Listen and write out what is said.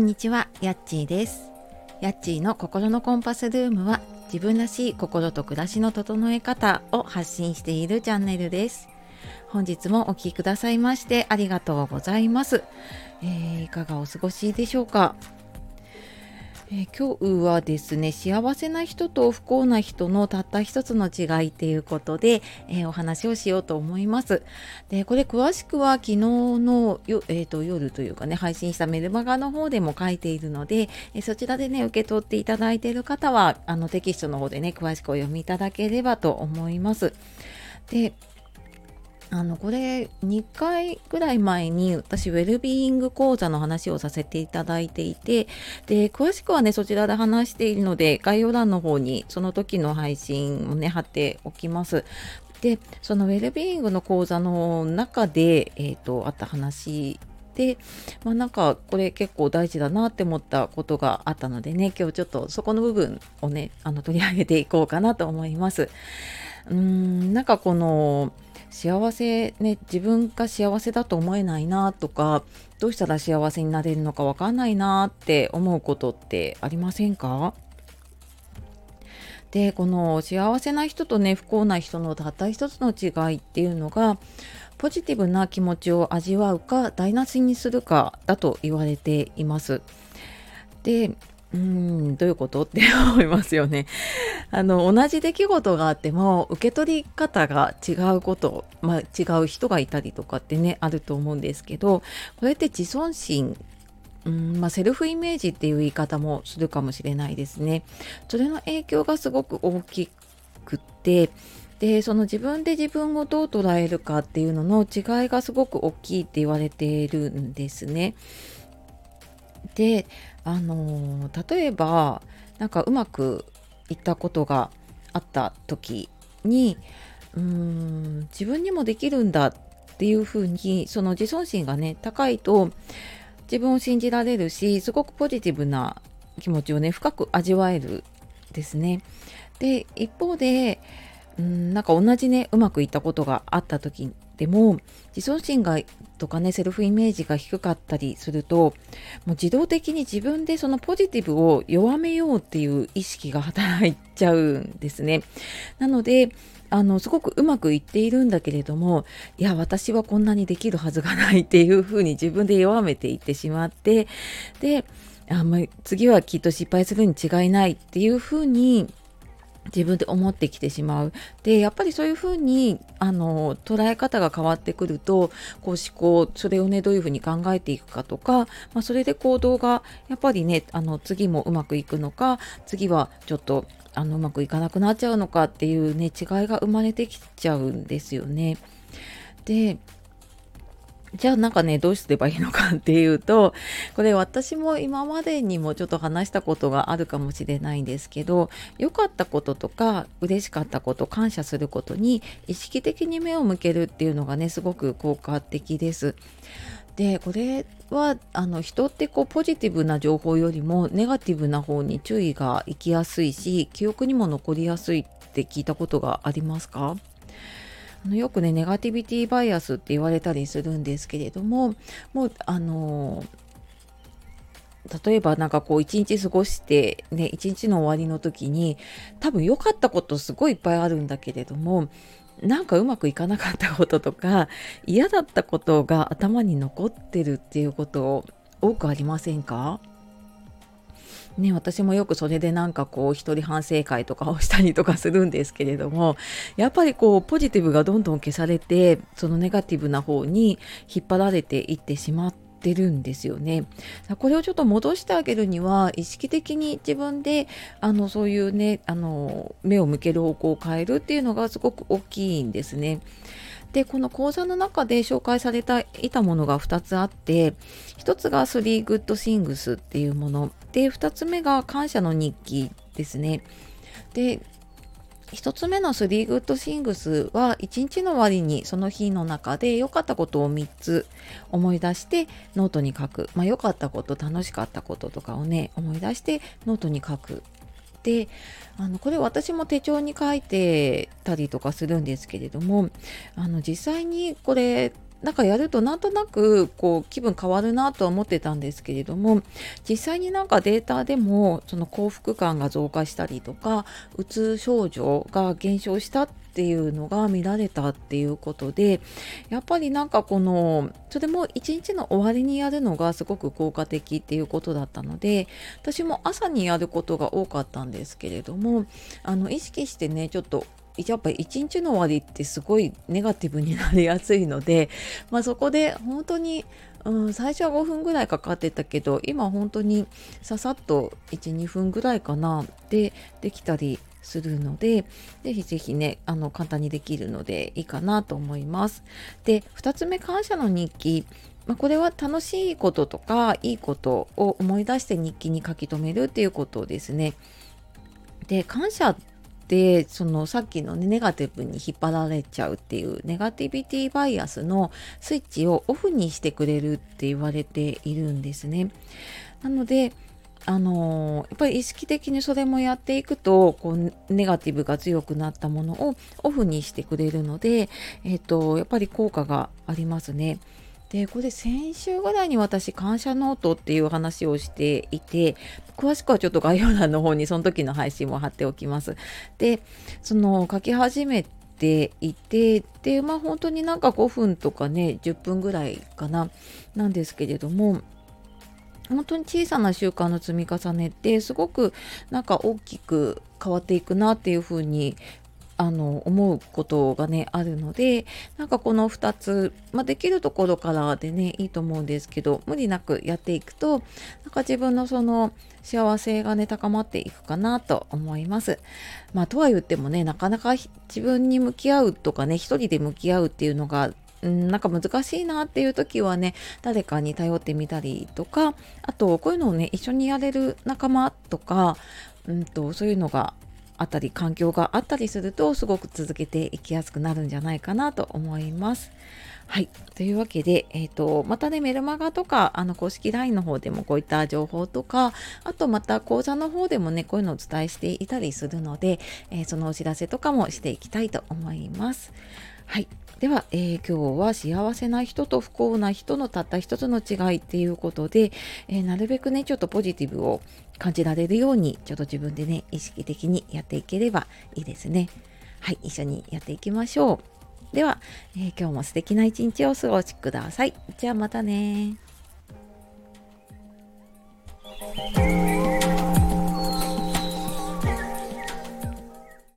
んにちは、やっちーです。やっちーの心のコンパスルームは自分らしい心と暮らしの整え方を発信しているチャンネルです。本日もお聴きくださいましてありがとうございます。えーいかがお過ごしでしょうか、えー今日はですね幸せな人と不幸な人のたった一つの違いっていうことで、えーお話をしようと思います。でこれ詳しくは昨日のよ、えーと夜というかね配信したメルマガの方でも書いているので、えそちらでね受け取っていただいている方はあのテキストの方でね詳しくお読みいただければと思います。であのこれ2回ぐらい前に私ウェルビーイング講座の話をさせていただいていてで詳しくはねそちらで話しているので概要欄の方にその時の配信をね貼っておきます。でそのウェルビーイングの講座の中で、えー、とあった話で、まあ、なんかこれ結構大事だなって思ったことがあったのでね今日ちょっとそこの部分をねあの取り上げていこうかなと思います。うーんなんかこの幸せね自分が幸せだと思えないなとかどうしたら幸せになれるのかわかんないなって思うことってありませんか？でこの幸せな人とね不幸な人のたった一つの違いっていうのがポジティブな気持ちを味わうか台無しにするかだと言われています。でうーんどういうこと？って思いますよね。あの同じ出来事があっても受け取り方が違うこと、まあ、違う人がいたりとかってねあると思うんですけどこれって自尊心うんまあ、セルフイメージっていう言い方もするかもしれないですね。それの影響がすごく大きくってでその自分で自分をどう捉えるかっていうのの違いがすごく大きいって言われているんですね。であのー例えばなんかうまくいったことがあった時にうん自分にもできるんだっていうふうにその自尊心がね高いと自分を信じられるしすごくポジティブな気持ちをね深く味わえるですね。で一方でうんなんか同じねうまくいったことがあった時にでも自尊心がとかねセルフイメージが低かったりするともう自動的に自分でそのポジティブを弱めようっていう意識が働いちゃうんですね。なのであのすごくうまくいっているんだけれどもいや私はこんなにできるはずがないっていうふうに自分で弱めていってしまってであんまあ次はきっと失敗するに違いないっていうふうに自分で思ってきてしまう。でやっぱりそういうふうにあの捉え方が変わってくるとこう思考それをねどういうふうに考えていくかとか、まあ、それで行動がやっぱりねあの次もうまくいくのか次はちょっとあのうまくいかなくなっちゃうのかっていうね違いが生まれてきちゃうんですよね。でじゃあなんかねどうすればいいのかっていうとこれ私も今までにもちょっと話したことがあるかもしれないんですけど良かったこととか嬉しかったこと感謝することに意識的に目を向けるっていうのがねすごく効果的です。でこれはあの人ってこうポジティブな情報よりもネガティブな方に注意がいきやすいし記憶にも残りやすいって聞いたことがありますか？あのよくねネガティビティバイアスって言われたりするんですけれどももうあの例えばなんかこう一日過ごしてね一日の終わりの時に多分良かったことすごいいっぱいあるんだけれどもなんかうまくいかなかったこととか嫌だったことが頭に残ってるっていうこと多くありませんか？ね、私もよくそれでなんかこう一人反省会とかをしたりとかするんですけれどもやっぱりこうポジティブがどんどん消されてそのネガティブな方に引っ張られていってしまってるんですよね。これをちょっと戻してあげるには意識的に自分であのそういうねあの目を向ける方向を変えるっていうのがすごく大きいんですね。でこの講座の中で紹介されていたものが2つあって1つが3 Good Things っていうもの。で2つ目が感謝の日記ですね。で1つ目の3 Good Things は1日の終わりにその日の中で良かったことを3つ思い出してノートに書く、まあ、良かったこと楽しかったこととかをね思い出してノートに書く。であのこれ私も手帳に書いてたりとかするんですけれどもあの実際にこれなんかやるとなんとなくこう気分変わるなとは思ってたんですけれども実際になんかデータでもその幸福感が増加したりとかうつ症状が減少したっていうのが見られたっていうことでやっぱりなんかこのそれも一日の終わりにやるのがすごく効果的っていうことだったので私も朝にやることが多かったんですけれどもあの意識してねちょっとやっぱり一日の終わりってすごいネガティブになりやすいので、まあ、そこで本当に、うん、最初は5分ぐらいかかってたけど今本当にささっと12分ぐらいかなでできたりするのでぜひぜひねあの簡単にできるのでいいかなと思います。で2つ目感謝の日記まあ、これは楽しいこととかいいことを思い出して日記に書き留めるっていうことですね。で感謝でそのさっきの、ね、ネガティブに引っ張られちゃうっていうネガティビティバイアスのスイッチをオフにしてくれるって言われているんですね。なのであのやっぱり意識的にそれもやっていくとこうネガティブが強くなったものをオフにしてくれるので、えーとやっぱり効果がありますね。でこれ先週ぐらいに私感謝ノートっていう話をしていて詳しくはちょっと概要欄の方にその時の配信も貼っておきます。でその書き始めていてでまあ本当になんか5分とかね10分ぐらいかななんですけれども本当に小さな習慣の積み重ねってすごくなんか大きく変わっていくなっていうふうにあの思うことがねあるのでなんかこの2つ、まあ、できるところからでねいいと思うんですけど無理なくやっていくとなんか自分のその幸せがね高まっていくかなと思います。まあとは言ってもねなかなか自分に向き合うとかね一人で向き合うっていうのがうん、なんか難しいなっていう時はね誰かに頼ってみたりとかあとこういうのをね一緒にやれる仲間とか、うんとそういうのがあったり環境があったりするとすごく続けていきやすくなるんじゃないかなと思います。はい。というわけで、えっ、ー、と、またね、メルマガとか、あの、公式 LINE の方でもこういった情報とか、あとまた講座の方でもね、こういうのをお伝えしていたりするので、えー、そのお知らせとかもしていきたいと思います。はい。では、えー、今日は幸せな人と不幸な人のたった一つの違いっていうことで、えー、なるべくね、ちょっとポジティブを感じられるように、ちょっと自分でね、意識的にやっていければいいですね。はい、一緒にやっていきましょう。では、えー、今日も素敵な一日をお過ごしください。じゃあまたね